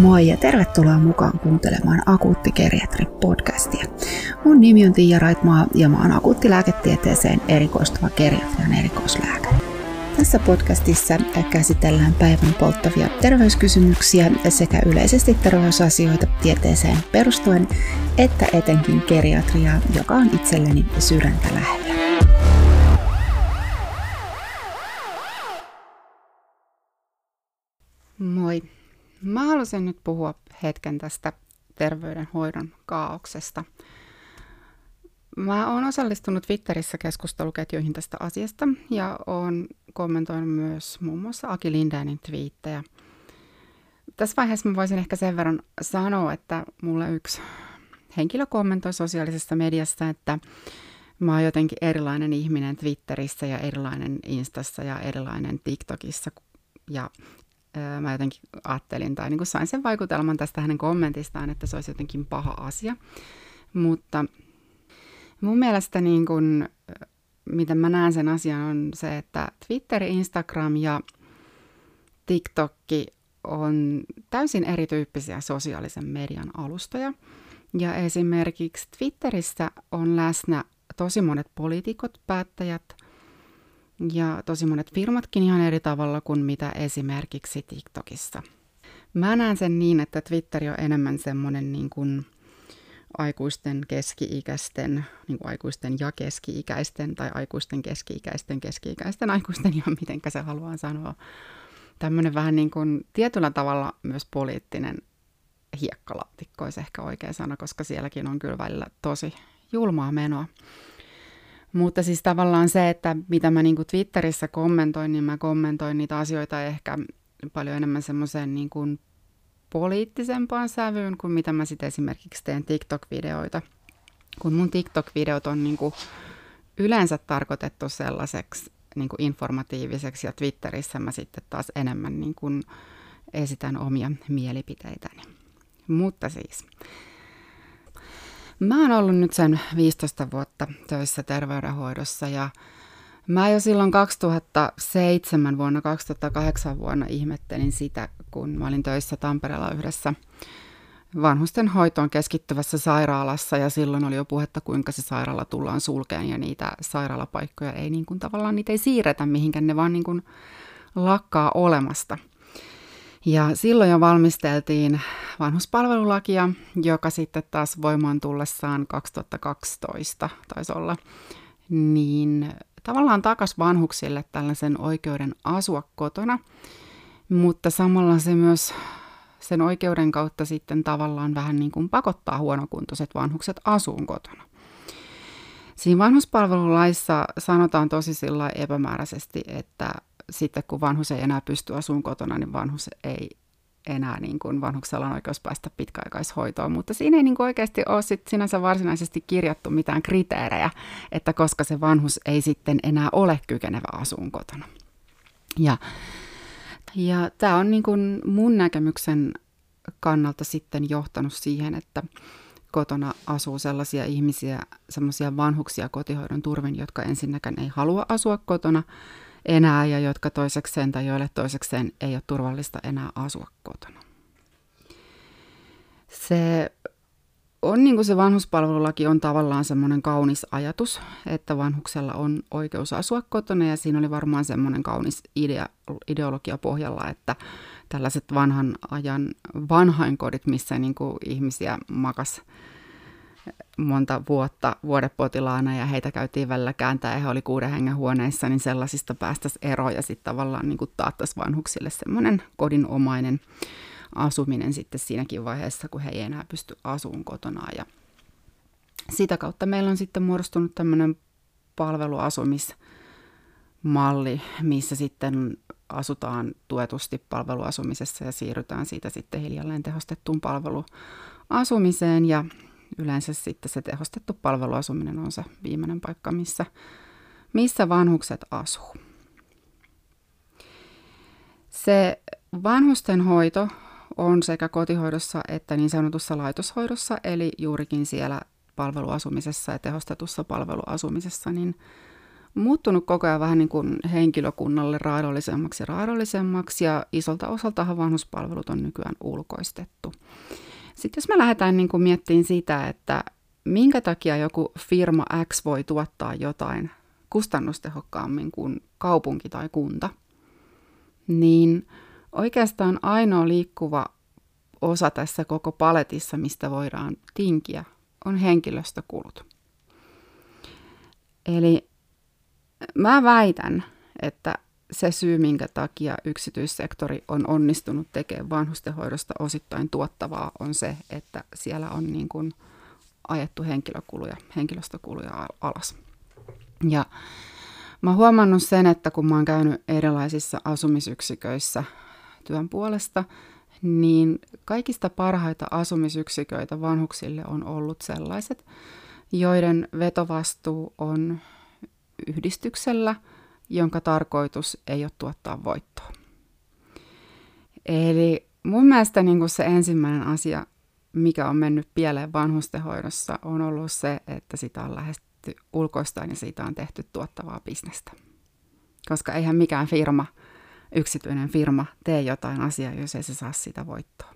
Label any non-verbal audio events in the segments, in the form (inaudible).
Moi ja tervetuloa mukaan kuuntelemaan Akuutti Geriatri podcastia. Mun nimi on Tiia Raitmaa ja mä oon akuuttilääketieteeseen erikoistuva geriatrian erikoislääkäri. Tässä podcastissa käsitellään päivän polttavia terveyskysymyksiä sekä yleisesti terveysasioita tieteeseen perustuen, että etenkin geriatriaa, joka on itselleni sydäntä lähellä. Mä haluaisin nyt puhua hetken tästä terveydenhoidon kaauksesta. Mä oon osallistunut Twitterissä keskusteluketjuihin tästä asiasta ja oon kommentoinut myös muun muassa Aki Lindänin twiittejä. Tässä vaiheessa mä voisin ehkä sen verran sanoa, että mulle yksi henkilö kommentoi sosiaalisessa mediassa, että mä oon jotenkin erilainen ihminen Twitterissä ja erilainen Instassa ja erilainen TikTokissa. Ja mä jotenkin ajattelin tai niin kuin sain sen vaikutelman tästä hänen kommentistaan, että se olisi jotenkin paha asia. Mutta mun mielestä niin kuin, miten mä näen sen asian on se, että Twitter, Instagram ja TikTokki on täysin erityyppisiä sosiaalisen median alustoja. Ja esimerkiksi Twitterissä on läsnä tosi monet poliitikot, päättäjät – ja tosi monet firmatkin ihan eri tavalla kuin mitä esimerkiksi TikTokissa. Mä näen sen niin, että Twitteri on enemmän semmoinen niin kuin aikuisten keski-ikäisten, niin kuin aikuisten ja keski-ikäisten tai aikuisten keski-ikäisten keski-ikäisten aikuisten (laughs) ja miten se haluaa sanoa. Tämmöinen vähän niin kuin tietyllä tavalla myös poliittinen hiekkalaatikko olisi ehkä oikea sana, koska sielläkin on kyllä välillä tosi julmaa menoa. Mutta siis tavallaan se, että mitä mä niin kuin Twitterissä kommentoin, niin mä kommentoin niitä asioita ehkä paljon enemmän semmoiseen niin kuin poliittisempaan sävyyn kuin mitä mä sitten esimerkiksi teen TikTok-videoita. Kun mun TikTok-videot on niin kuin yleensä tarkoitettu sellaiseksi niin kuin informatiiviseksi ja Twitterissä mä sitten taas enemmän niin kuin esitän omia mielipiteitäni. Mutta siis, Mä oon ollut nyt sen 15 vuotta töissä terveydenhoidossa ja mä jo silloin 2007 vuonna, 2008 vuonna ihmettelin sitä, kun mä olin töissä Tampereella yhdessä vanhusten hoitoon keskittyvässä sairaalassa ja silloin oli jo puhetta, kuinka se sairaala tullaan sulkeen ja niitä sairaalapaikkoja ei niin kuin tavallaan, niitä ei siirretä mihinkään, ne vaan niin kuin lakkaa olemasta – ja silloin jo valmisteltiin vanhuspalvelulakia, joka sitten taas voimaan tullessaan 2012 taisi olla, niin tavallaan takas vanhuksille tällaisen oikeuden asua kotona, mutta samalla se myös sen oikeuden kautta sitten tavallaan vähän niin kuin pakottaa huonokuntoiset vanhukset asuun kotona. Siinä vanhuspalvelulaissa sanotaan tosi sillä epämääräisesti, että sitten kun vanhus ei enää pysty asumaan kotona, niin vanhus ei enää niin kuin vanhuksella on oikeus päästä pitkäaikaishoitoon, mutta siinä ei niin kuin oikeasti ole sit sinänsä varsinaisesti kirjattu mitään kriteerejä, että koska se vanhus ei sitten enää ole kykenevä asuun kotona. Ja, ja tämä on niin kuin mun näkemyksen kannalta sitten johtanut siihen, että kotona asuu sellaisia ihmisiä, sellaisia vanhuksia kotihoidon turvin, jotka ensinnäkään ei halua asua kotona, enää ja jotka toisekseen tai joille toisekseen ei ole turvallista enää asua kotona. Se on niin kuin se vanhuspalvelulaki on tavallaan semmoinen kaunis ajatus, että vanhuksella on oikeus asua kotona ja siinä oli varmaan semmoinen kaunis idea, ideologia pohjalla, että tällaiset vanhan ajan vanhainkodit, missä niin kuin ihmisiä makas monta vuotta vuodepotilaana ja heitä käytiin välillä kääntää ja he oli kuuden hengen huoneissa, niin sellaisista päästäisiin eroon ja sitten tavallaan niin kuin taattaisi vanhuksille semmoinen kodinomainen asuminen sitten siinäkin vaiheessa, kun he ei enää pysty asuun kotona. Ja sitä kautta meillä on sitten muodostunut tämmöinen palveluasumismalli, missä sitten asutaan tuetusti palveluasumisessa ja siirrytään siitä sitten hiljalleen tehostettuun palveluasumiseen ja yleensä sitten se tehostettu palveluasuminen on se viimeinen paikka, missä, missä vanhukset asuu. Se vanhusten hoito on sekä kotihoidossa että niin sanotussa laitoshoidossa, eli juurikin siellä palveluasumisessa ja tehostetussa palveluasumisessa, niin muuttunut koko ajan vähän niin kuin henkilökunnalle raadollisemmaksi ja raadollisemmaksi ja isolta osaltahan vanhuspalvelut on nykyään ulkoistettu. Sitten jos me lähdetään niin kuin miettimään sitä, että minkä takia joku firma X voi tuottaa jotain kustannustehokkaammin kuin kaupunki tai kunta, niin oikeastaan ainoa liikkuva osa tässä koko paletissa, mistä voidaan tinkiä, on henkilöstökulut. Eli mä väitän, että se syy, minkä takia yksityissektori on onnistunut tekemään vanhustenhoidosta osittain tuottavaa, on se, että siellä on niin kuin ajettu henkilökuluja, henkilöstökuluja alas. Ja mä oon huomannut sen, että kun mä oon käynyt erilaisissa asumisyksiköissä työn puolesta, niin kaikista parhaita asumisyksiköitä vanhuksille on ollut sellaiset, joiden vetovastuu on yhdistyksellä, jonka tarkoitus ei ole tuottaa voittoa. Eli mun mielestä niin se ensimmäinen asia, mikä on mennyt pieleen vanhustenhoidossa, on ollut se, että sitä on lähestytty ulkoistaan ja siitä on tehty tuottavaa bisnestä. Koska eihän mikään firma, yksityinen firma, tee jotain asiaa, jos ei se saa sitä voittoa.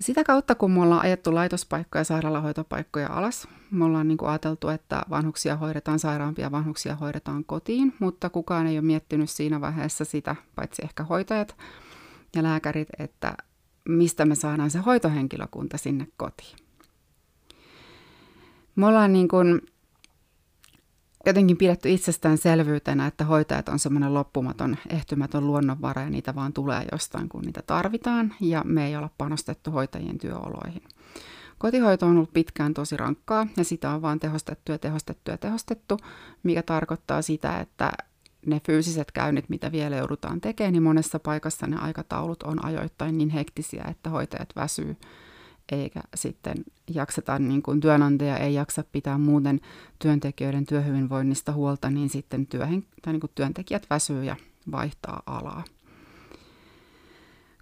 Sitä kautta, kun me ollaan ajettu laitospaikkoja ja sairaalahoitopaikkoja alas, me ollaan niin kuin ajateltu, että vanhuksia hoidetaan sairaampia, vanhuksia hoidetaan kotiin, mutta kukaan ei ole miettinyt siinä vaiheessa sitä, paitsi ehkä hoitajat ja lääkärit, että mistä me saadaan se hoitohenkilökunta sinne kotiin. Me ollaan niin kuin jotenkin pidetty itsestäänselvyytenä, että hoitajat on semmoinen loppumaton, ehtymätön luonnonvara ja niitä vaan tulee jostain, kun niitä tarvitaan ja me ei olla panostettu hoitajien työoloihin. Kotihoito on ollut pitkään tosi rankkaa ja sitä on vaan tehostettu ja tehostettu ja tehostettu, mikä tarkoittaa sitä, että ne fyysiset käynnit, mitä vielä joudutaan tekemään, niin monessa paikassa ne aikataulut on ajoittain niin hektisiä, että hoitajat väsyy eikä sitten jakseta, niin kuin työnantaja ei jaksa pitää muuten työntekijöiden työhyvinvoinnista huolta, niin sitten työhen, tai niin kuin työntekijät väsyy ja vaihtaa alaa.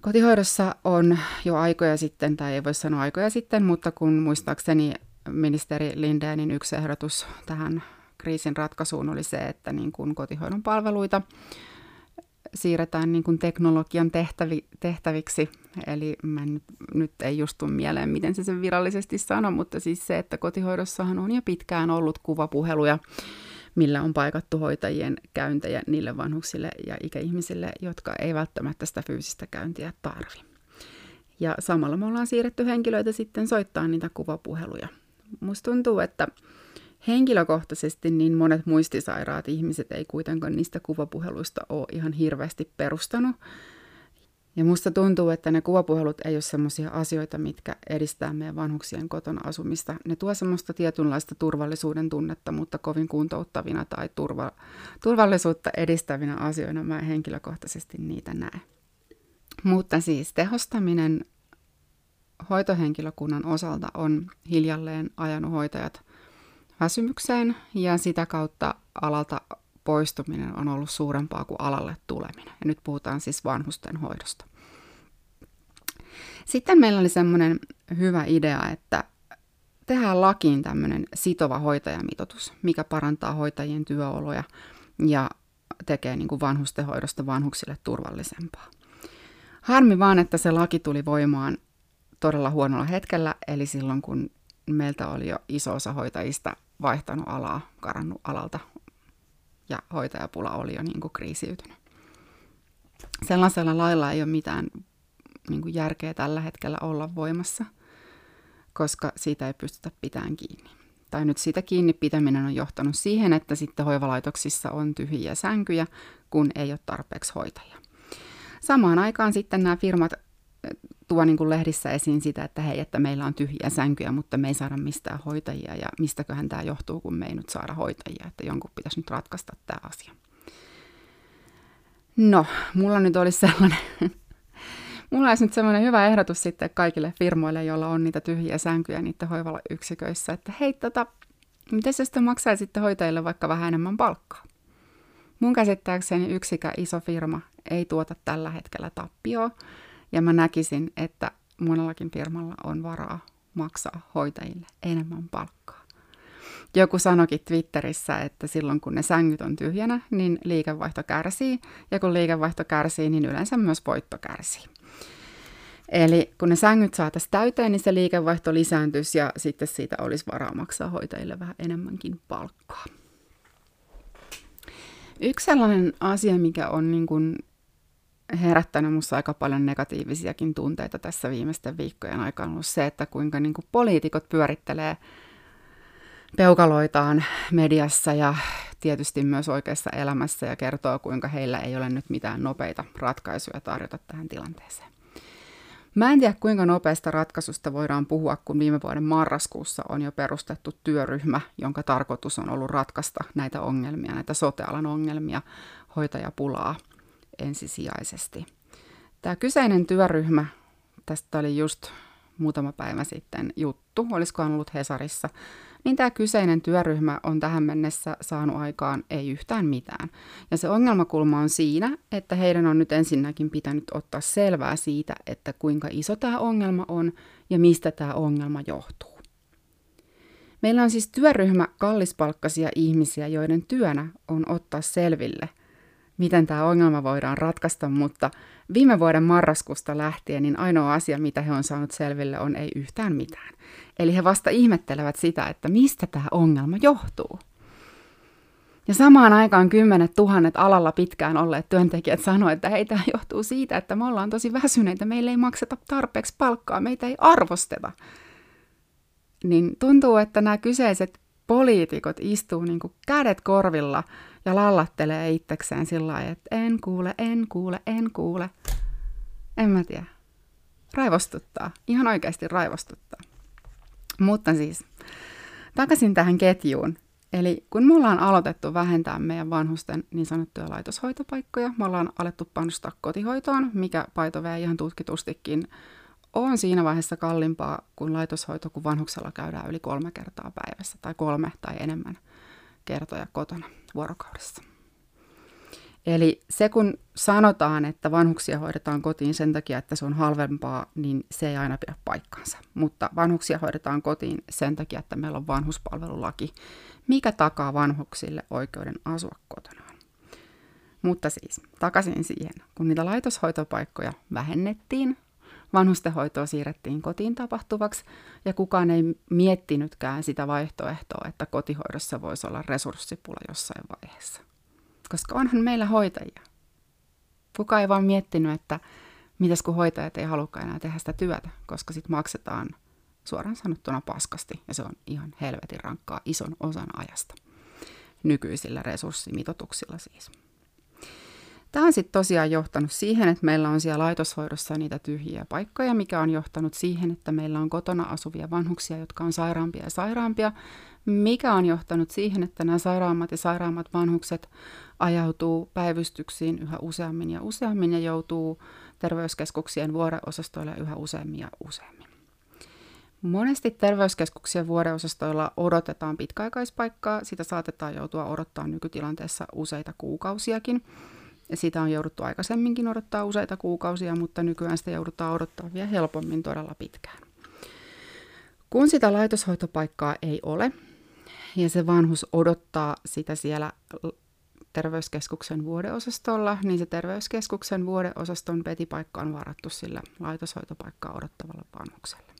Kotihoidossa on jo aikoja sitten, tai ei voi sanoa aikoja sitten, mutta kun muistaakseni ministeri Lindénin yksi ehdotus tähän kriisin ratkaisuun oli se, että niin kuin kotihoidon palveluita siirretään niin kuin teknologian tehtävi, tehtäviksi. Eli mä nyt, nyt ei just tule mieleen, miten se sen virallisesti sanoo, mutta siis se, että kotihoidossahan on jo pitkään ollut kuvapuheluja, millä on paikattu hoitajien käyntejä niille vanhuksille ja ikäihmisille, jotka ei välttämättä sitä fyysistä käyntiä tarvi. Ja samalla me ollaan siirretty henkilöitä sitten soittaa niitä kuvapuheluja. Musta tuntuu, että Henkilökohtaisesti niin monet muistisairaat ihmiset ei kuitenkaan niistä kuvapuheluista ole ihan hirveästi perustanut. Ja musta tuntuu, että ne kuvapuhelut ei ole sellaisia asioita, mitkä edistää meidän vanhuksien kotona asumista. Ne tuo semmoista tietynlaista turvallisuuden tunnetta, mutta kovin kuntouttavina tai turva, turvallisuutta edistävinä asioina mä henkilökohtaisesti niitä näe. Mutta siis tehostaminen hoitohenkilökunnan osalta on hiljalleen ajanut hoitajat – väsymykseen ja sitä kautta alalta poistuminen on ollut suurempaa kuin alalle tuleminen. Ja nyt puhutaan siis vanhusten hoidosta. Sitten meillä oli semmoinen hyvä idea, että tehdään lakiin tämmöinen sitova hoitajamitoitus, mikä parantaa hoitajien työoloja ja tekee niin kuin vanhustenhoidosta vanhuksille turvallisempaa. Harmi vaan, että se laki tuli voimaan todella huonolla hetkellä, eli silloin kun meiltä oli jo iso osa hoitajista vaihtanut alaa, karannut alalta ja hoitajapula oli jo niin kuin kriisiytynyt. Sellaisella lailla ei ole mitään niin kuin järkeä tällä hetkellä olla voimassa, koska siitä ei pystytä pitämään kiinni. Tai nyt siitä kiinni pitäminen on johtanut siihen, että sitten hoivalaitoksissa on tyhjiä sänkyjä, kun ei ole tarpeeksi hoitajia. Samaan aikaan sitten nämä firmat tuo niin kuin lehdissä esiin sitä, että hei, että meillä on tyhjiä sänkyjä, mutta me ei saada mistään hoitajia ja mistäköhän tämä johtuu, kun me ei nyt saada hoitajia, että jonkun pitäisi nyt ratkaista tämä asia. No, mulla nyt olisi sellainen, (laughs) mulla olisi nyt sellainen hyvä ehdotus sitten kaikille firmoille, joilla on niitä tyhjiä sänkyjä niiden hoivayksiköissä, että hei, tota, miten se sitten maksaisitte hoitajille vaikka vähän enemmän palkkaa? Mun käsittääkseni yksikä iso firma ei tuota tällä hetkellä tappioa, ja mä näkisin, että monellakin firmalla on varaa maksaa hoitajille enemmän palkkaa. joku sanokin Twitterissä, että silloin kun ne sängyt on tyhjänä, niin liikevaihto kärsii, ja kun liikevaihto kärsii, niin yleensä myös voitto kärsii. Eli kun ne sängyt saataisiin täyteen, niin se liikevaihto lisääntyisi ja sitten siitä olisi varaa maksaa hoitajille vähän enemmänkin palkkaa. Yksi sellainen asia, mikä on niin kuin herättänyt minussa aika paljon negatiivisiakin tunteita tässä viimeisten viikkojen aikana, ollut se, että kuinka niin kuin poliitikot pyörittelee peukaloitaan mediassa ja tietysti myös oikeassa elämässä ja kertoo, kuinka heillä ei ole nyt mitään nopeita ratkaisuja tarjota tähän tilanteeseen. Mä en tiedä, kuinka nopeasta ratkaisusta voidaan puhua, kun viime vuoden marraskuussa on jo perustettu työryhmä, jonka tarkoitus on ollut ratkaista näitä ongelmia, näitä sotealan ongelmia, hoitajapulaa ensisijaisesti. Tämä kyseinen työryhmä, tästä oli just muutama päivä sitten juttu, olisikohan ollut Hesarissa, niin tämä kyseinen työryhmä on tähän mennessä saanut aikaan ei yhtään mitään. Ja se ongelmakulma on siinä, että heidän on nyt ensinnäkin pitänyt ottaa selvää siitä, että kuinka iso tämä ongelma on ja mistä tämä ongelma johtuu. Meillä on siis työryhmä kallispalkkaisia ihmisiä, joiden työnä on ottaa selville – miten tämä ongelma voidaan ratkaista, mutta viime vuoden marraskuusta lähtien niin ainoa asia, mitä he on saanut selville, on ei yhtään mitään. Eli he vasta ihmettelevät sitä, että mistä tämä ongelma johtuu. Ja samaan aikaan kymmenet tuhannet alalla pitkään olleet työntekijät sanoivat, että heitä johtuu siitä, että me ollaan tosi väsyneitä, meille ei makseta tarpeeksi palkkaa, meitä ei arvosteta. Niin tuntuu, että nämä kyseiset poliitikot istuu niin kuin kädet korvilla ja lallattelee itsekseen sillä lailla, että en kuule, en kuule, en kuule. En mä tiedä. Raivostuttaa. Ihan oikeasti raivostuttaa. Mutta siis, takaisin tähän ketjuun. Eli kun me ollaan aloitettu vähentää meidän vanhusten niin sanottuja laitoshoitopaikkoja, me ollaan alettu panostaa kotihoitoon, mikä paitovee ihan tutkitustikin on siinä vaiheessa kalliimpaa kuin laitoshoito, kun vanhuksella käydään yli kolme kertaa päivässä tai kolme tai enemmän kertoja kotona vuorokaudessa. Eli se, kun sanotaan, että vanhuksia hoidetaan kotiin sen takia, että se on halvempaa, niin se ei aina pidä paikkaansa. Mutta vanhuksia hoidetaan kotiin sen takia, että meillä on vanhuspalvelulaki, mikä takaa vanhuksille oikeuden asua kotonaan. Mutta siis takaisin siihen, kun niitä laitoshoitopaikkoja vähennettiin, vanhustenhoitoa siirrettiin kotiin tapahtuvaksi ja kukaan ei miettinytkään sitä vaihtoehtoa, että kotihoidossa voisi olla resurssipula jossain vaiheessa. Koska onhan meillä hoitajia. Kukaan ei vaan miettinyt, että mitäs kun hoitajat ei halukkaan enää tehdä sitä työtä, koska sitten maksetaan suoraan sanottuna paskasti ja se on ihan helvetin rankkaa ison osan ajasta. Nykyisillä resurssimitotuksilla siis. Tämä on sitten tosiaan johtanut siihen, että meillä on siellä laitoshoidossa niitä tyhjiä paikkoja, mikä on johtanut siihen, että meillä on kotona asuvia vanhuksia, jotka on sairaampia ja sairaampia, mikä on johtanut siihen, että nämä sairaammat ja sairaammat vanhukset ajautuu päivystyksiin yhä useammin ja useammin ja joutuu terveyskeskuksien vuoreosastoille yhä useammin ja useammin. Monesti terveyskeskuksien vuodeosastoilla odotetaan pitkäaikaispaikkaa, sitä saatetaan joutua odottaa nykytilanteessa useita kuukausiakin. Ja sitä on jouduttu aikaisemminkin odottaa useita kuukausia, mutta nykyään sitä joudutaan odottaa vielä helpommin todella pitkään. Kun sitä laitoshoitopaikkaa ei ole, ja se vanhus odottaa sitä siellä terveyskeskuksen vuodeosastolla, niin se terveyskeskuksen vuodeosaston petipaikka on varattu sillä laitoshoitopaikkaa odottavalle vanhukselle.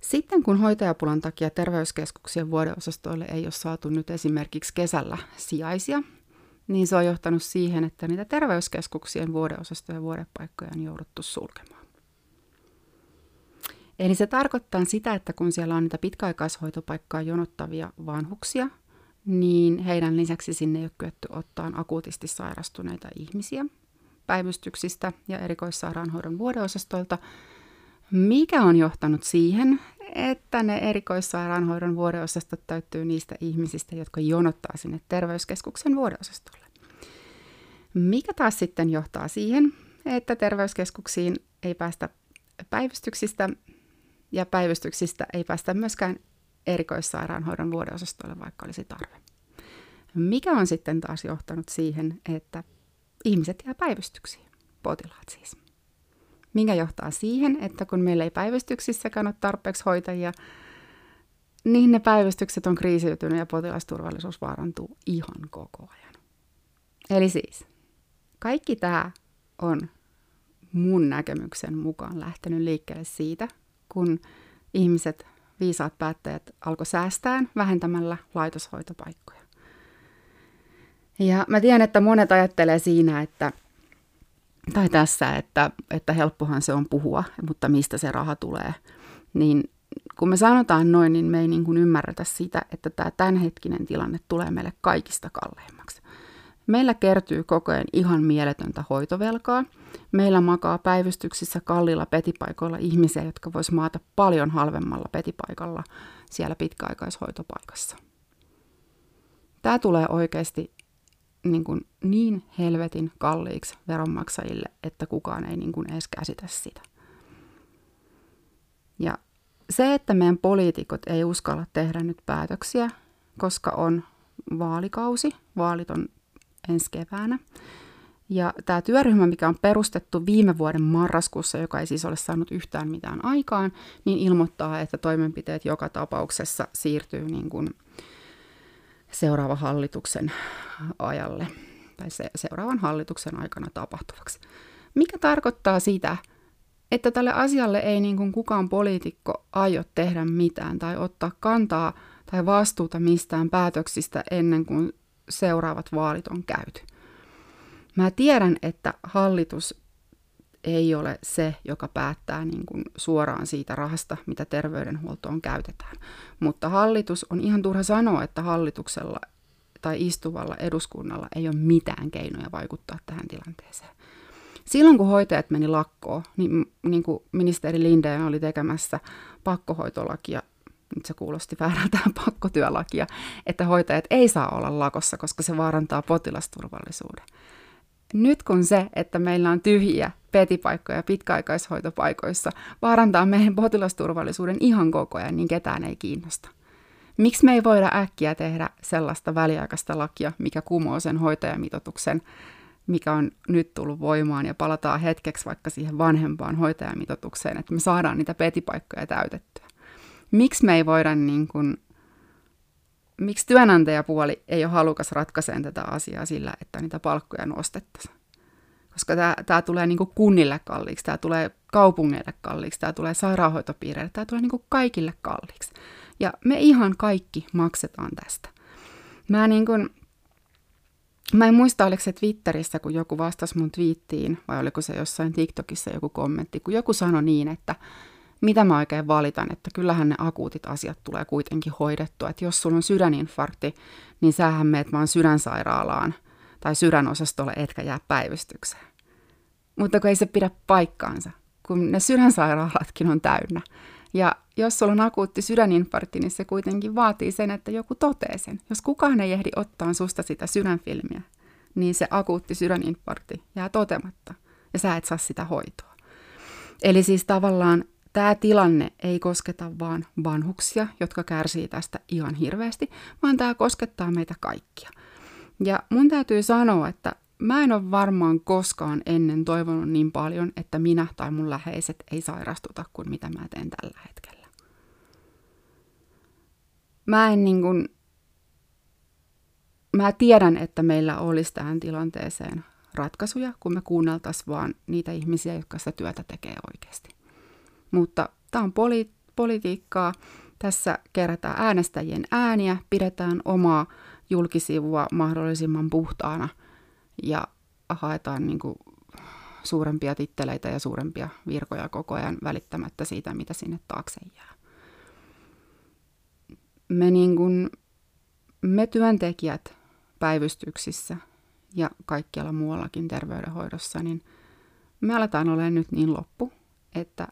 Sitten kun hoitajapulan takia terveyskeskuksien vuodeosastoille ei ole saatu nyt esimerkiksi kesällä sijaisia, niin se on johtanut siihen, että niitä terveyskeskuksien vuodeosastoja ja vuodepaikkoja on jouduttu sulkemaan. Eli se tarkoittaa sitä, että kun siellä on niitä pitkäaikaishoitopaikkaa jonottavia vanhuksia, niin heidän lisäksi sinne ei ole kyetty ottaa akuutisti sairastuneita ihmisiä päivystyksistä ja erikoissairaanhoidon vuodeosastoilta, mikä on johtanut siihen, että ne erikoissairaanhoidon vuodeosastot täyttyy niistä ihmisistä, jotka jonottaa sinne terveyskeskuksen vuodeosastolle. Mikä taas sitten johtaa siihen, että terveyskeskuksiin ei päästä päivystyksistä ja päivystyksistä ei päästä myöskään erikoissairaanhoidon vuodeosastolle, vaikka olisi tarve. Mikä on sitten taas johtanut siihen, että ihmiset jää päivystyksiin, potilaat siis mikä johtaa siihen, että kun meillä ei päivystyksissäkään ole tarpeeksi hoitajia, niin ne päivystykset on kriisiytynyt ja potilasturvallisuus vaarantuu ihan koko ajan. Eli siis, kaikki tämä on mun näkemyksen mukaan lähtenyt liikkeelle siitä, kun ihmiset, viisaat päättäjät, alkoi säästää vähentämällä laitoshoitopaikkoja. Ja mä tiedän, että monet ajattelee siinä, että tai tässä, että, että helppohan se on puhua, mutta mistä se raha tulee. Niin kun me sanotaan noin, niin me ei niin kuin ymmärretä sitä, että tämä tämänhetkinen tilanne tulee meille kaikista kalleimmaksi. Meillä kertyy koko ajan ihan mieletöntä hoitovelkaa. Meillä makaa päivystyksissä kalliilla petipaikoilla ihmisiä, jotka vois maata paljon halvemmalla petipaikalla siellä pitkäaikaishoitopaikassa. Tämä tulee oikeasti niin, kuin niin helvetin kalliiksi veronmaksajille, että kukaan ei niin kuin edes käsitä sitä. Ja se, että meidän poliitikot ei uskalla tehdä nyt päätöksiä, koska on vaalikausi, vaalit on ensi keväänä. Ja tämä työryhmä, mikä on perustettu viime vuoden marraskuussa, joka ei siis ole saanut yhtään mitään aikaan, niin ilmoittaa, että toimenpiteet joka tapauksessa siirtyy niin kuin seuraavan hallituksen ajalle tai se, seuraavan hallituksen aikana tapahtuvaksi. Mikä tarkoittaa sitä, että tälle asialle ei niin kuin kukaan poliitikko aio tehdä mitään tai ottaa kantaa tai vastuuta mistään päätöksistä ennen kuin seuraavat vaalit on käyty. Mä tiedän, että hallitus ei ole se, joka päättää niin kuin suoraan siitä rahasta, mitä terveydenhuoltoon käytetään. Mutta hallitus on ihan turha sanoa, että hallituksella tai istuvalla eduskunnalla ei ole mitään keinoja vaikuttaa tähän tilanteeseen. Silloin kun hoitajat meni lakkoon, niin, niin kuin ministeri Lindeen oli tekemässä pakkohoitolakia, nyt se kuulosti väärältä (laughs) pakkotyölakia, että hoitajat ei saa olla lakossa, koska se vaarantaa potilasturvallisuuden. Nyt kun se, että meillä on tyhjiä petipaikkoja pitkäaikaishoitopaikoissa, vaarantaa meidän potilasturvallisuuden ihan koko ajan, niin ketään ei kiinnosta. Miksi me ei voida äkkiä tehdä sellaista väliaikaista lakia, mikä kumoo sen hoitajamitoituksen, mikä on nyt tullut voimaan, ja palataan hetkeksi vaikka siihen vanhempaan hoitajamitoitukseen, että me saadaan niitä petipaikkoja täytettyä. Miksi me ei voida niin kuin miksi työnantajapuoli ei ole halukas ratkaiseen tätä asiaa sillä, että niitä palkkoja nostettaisiin? Koska tämä, tämä tulee niin kunnille kalliiksi, tämä tulee kaupungeille kalliiksi, tämä tulee sairaanhoitopiireille, tämä tulee niin kaikille kalliiksi. Ja me ihan kaikki maksetaan tästä. Mä, niin kuin, mä en muista, oliko se Twitterissä, kun joku vastasi mun twiittiin, vai oliko se jossain TikTokissa joku kommentti, kun joku sanoi niin, että mitä mä oikein valitan, että kyllähän ne akuutit asiat tulee kuitenkin hoidettua. Että jos sulla on sydäninfarkti, niin sähän meet vaan sydänsairaalaan tai sydänosastolle etkä jää päivystykseen. Mutta kun ei se pidä paikkaansa, kun ne sydänsairaalatkin on täynnä. Ja jos sulla on akuutti sydäninfarkti, niin se kuitenkin vaatii sen, että joku totee sen. Jos kukaan ei ehdi ottaa susta sitä sydänfilmiä, niin se akuutti sydäninfarkti jää totematta ja sä et saa sitä hoitoa. Eli siis tavallaan Tämä tilanne ei kosketa vain vanhuksia, jotka kärsii tästä ihan hirveästi, vaan tämä koskettaa meitä kaikkia. Ja mun täytyy sanoa, että mä en ole varmaan koskaan ennen toivonut niin paljon, että minä tai mun läheiset ei sairastuta kuin mitä mä teen tällä hetkellä. Mä en niin kuin, mä tiedän, että meillä olisi tähän tilanteeseen ratkaisuja, kun me kuunneltaisiin vaan niitä ihmisiä, jotka sitä työtä tekee oikeasti. Mutta tämä on poli- politiikkaa. Tässä kerätään äänestäjien ääniä, pidetään omaa julkisivua mahdollisimman puhtaana ja haetaan niin kuin suurempia titteleitä ja suurempia virkoja koko ajan välittämättä siitä, mitä sinne taakse jää. Me, niin kuin, me työntekijät päivystyksissä ja kaikkialla muuallakin terveydenhoidossa, niin me aletaan olemaan nyt niin loppu, että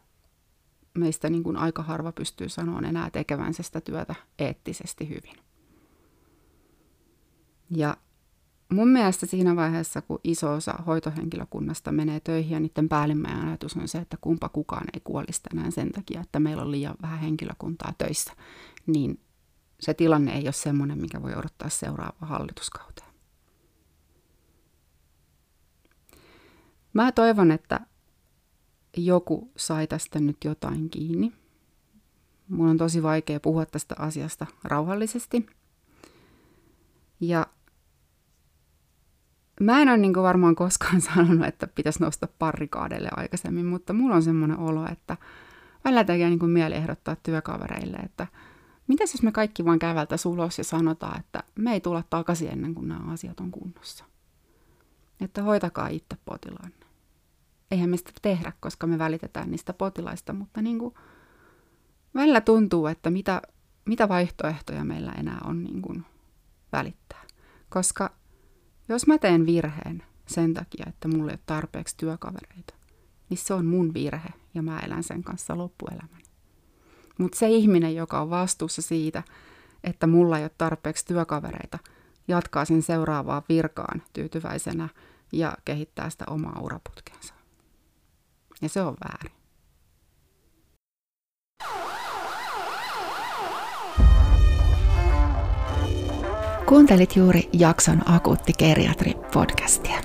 meistä niin kuin aika harva pystyy sanoa enää tekevänsä sitä työtä eettisesti hyvin. Ja mun mielestä siinä vaiheessa, kun iso osa hoitohenkilökunnasta menee töihin ja niiden päällimmäinen ajatus on se, että kumpa kukaan ei kuolisi tänään sen takia, että meillä on liian vähän henkilökuntaa töissä, niin se tilanne ei ole semmoinen, mikä voi odottaa seuraavaa hallituskauteen. Mä toivon, että joku sai tästä nyt jotain kiinni. Mun on tosi vaikea puhua tästä asiasta rauhallisesti. Ja mä en ole niin varmaan koskaan (laughs) sanonut, että pitäisi nostaa parrikaadelle aikaisemmin, mutta mulla on semmoinen olo, että välillä tekee niin mieli ehdottaa työkavereille, että mitäs jos me kaikki vaan käveltä ulos ja sanotaan, että me ei tulla takaisin ennen kuin nämä asiat on kunnossa. Että hoitakaa itse potilaanne. Eihän me sitä tehdä, koska me välitetään niistä potilaista, mutta niin kuin välillä tuntuu, että mitä, mitä vaihtoehtoja meillä enää on niin kuin välittää. Koska jos mä teen virheen sen takia, että mulla ei ole tarpeeksi työkavereita, niin se on mun virhe ja mä elän sen kanssa loppuelämäni. Mutta se ihminen, joka on vastuussa siitä, että mulla ei ole tarpeeksi työkavereita, jatkaa sen seuraavaan virkaan tyytyväisenä ja kehittää sitä omaa uraputkensa. Ja se on väärin. Kuuntelit juuri jakson Akuutti Geriatri podcastia.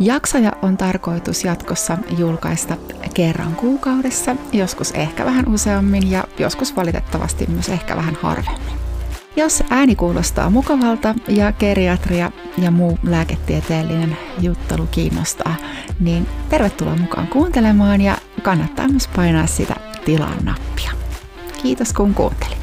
Jaksoja on tarkoitus jatkossa julkaista kerran kuukaudessa, joskus ehkä vähän useammin ja joskus valitettavasti myös ehkä vähän harvemmin. Jos ääni kuulostaa mukavalta ja geriatria ja muu lääketieteellinen juttelu kiinnostaa, niin tervetuloa mukaan kuuntelemaan ja kannattaa myös painaa sitä tilan nappia. Kiitos kun kuuntelit.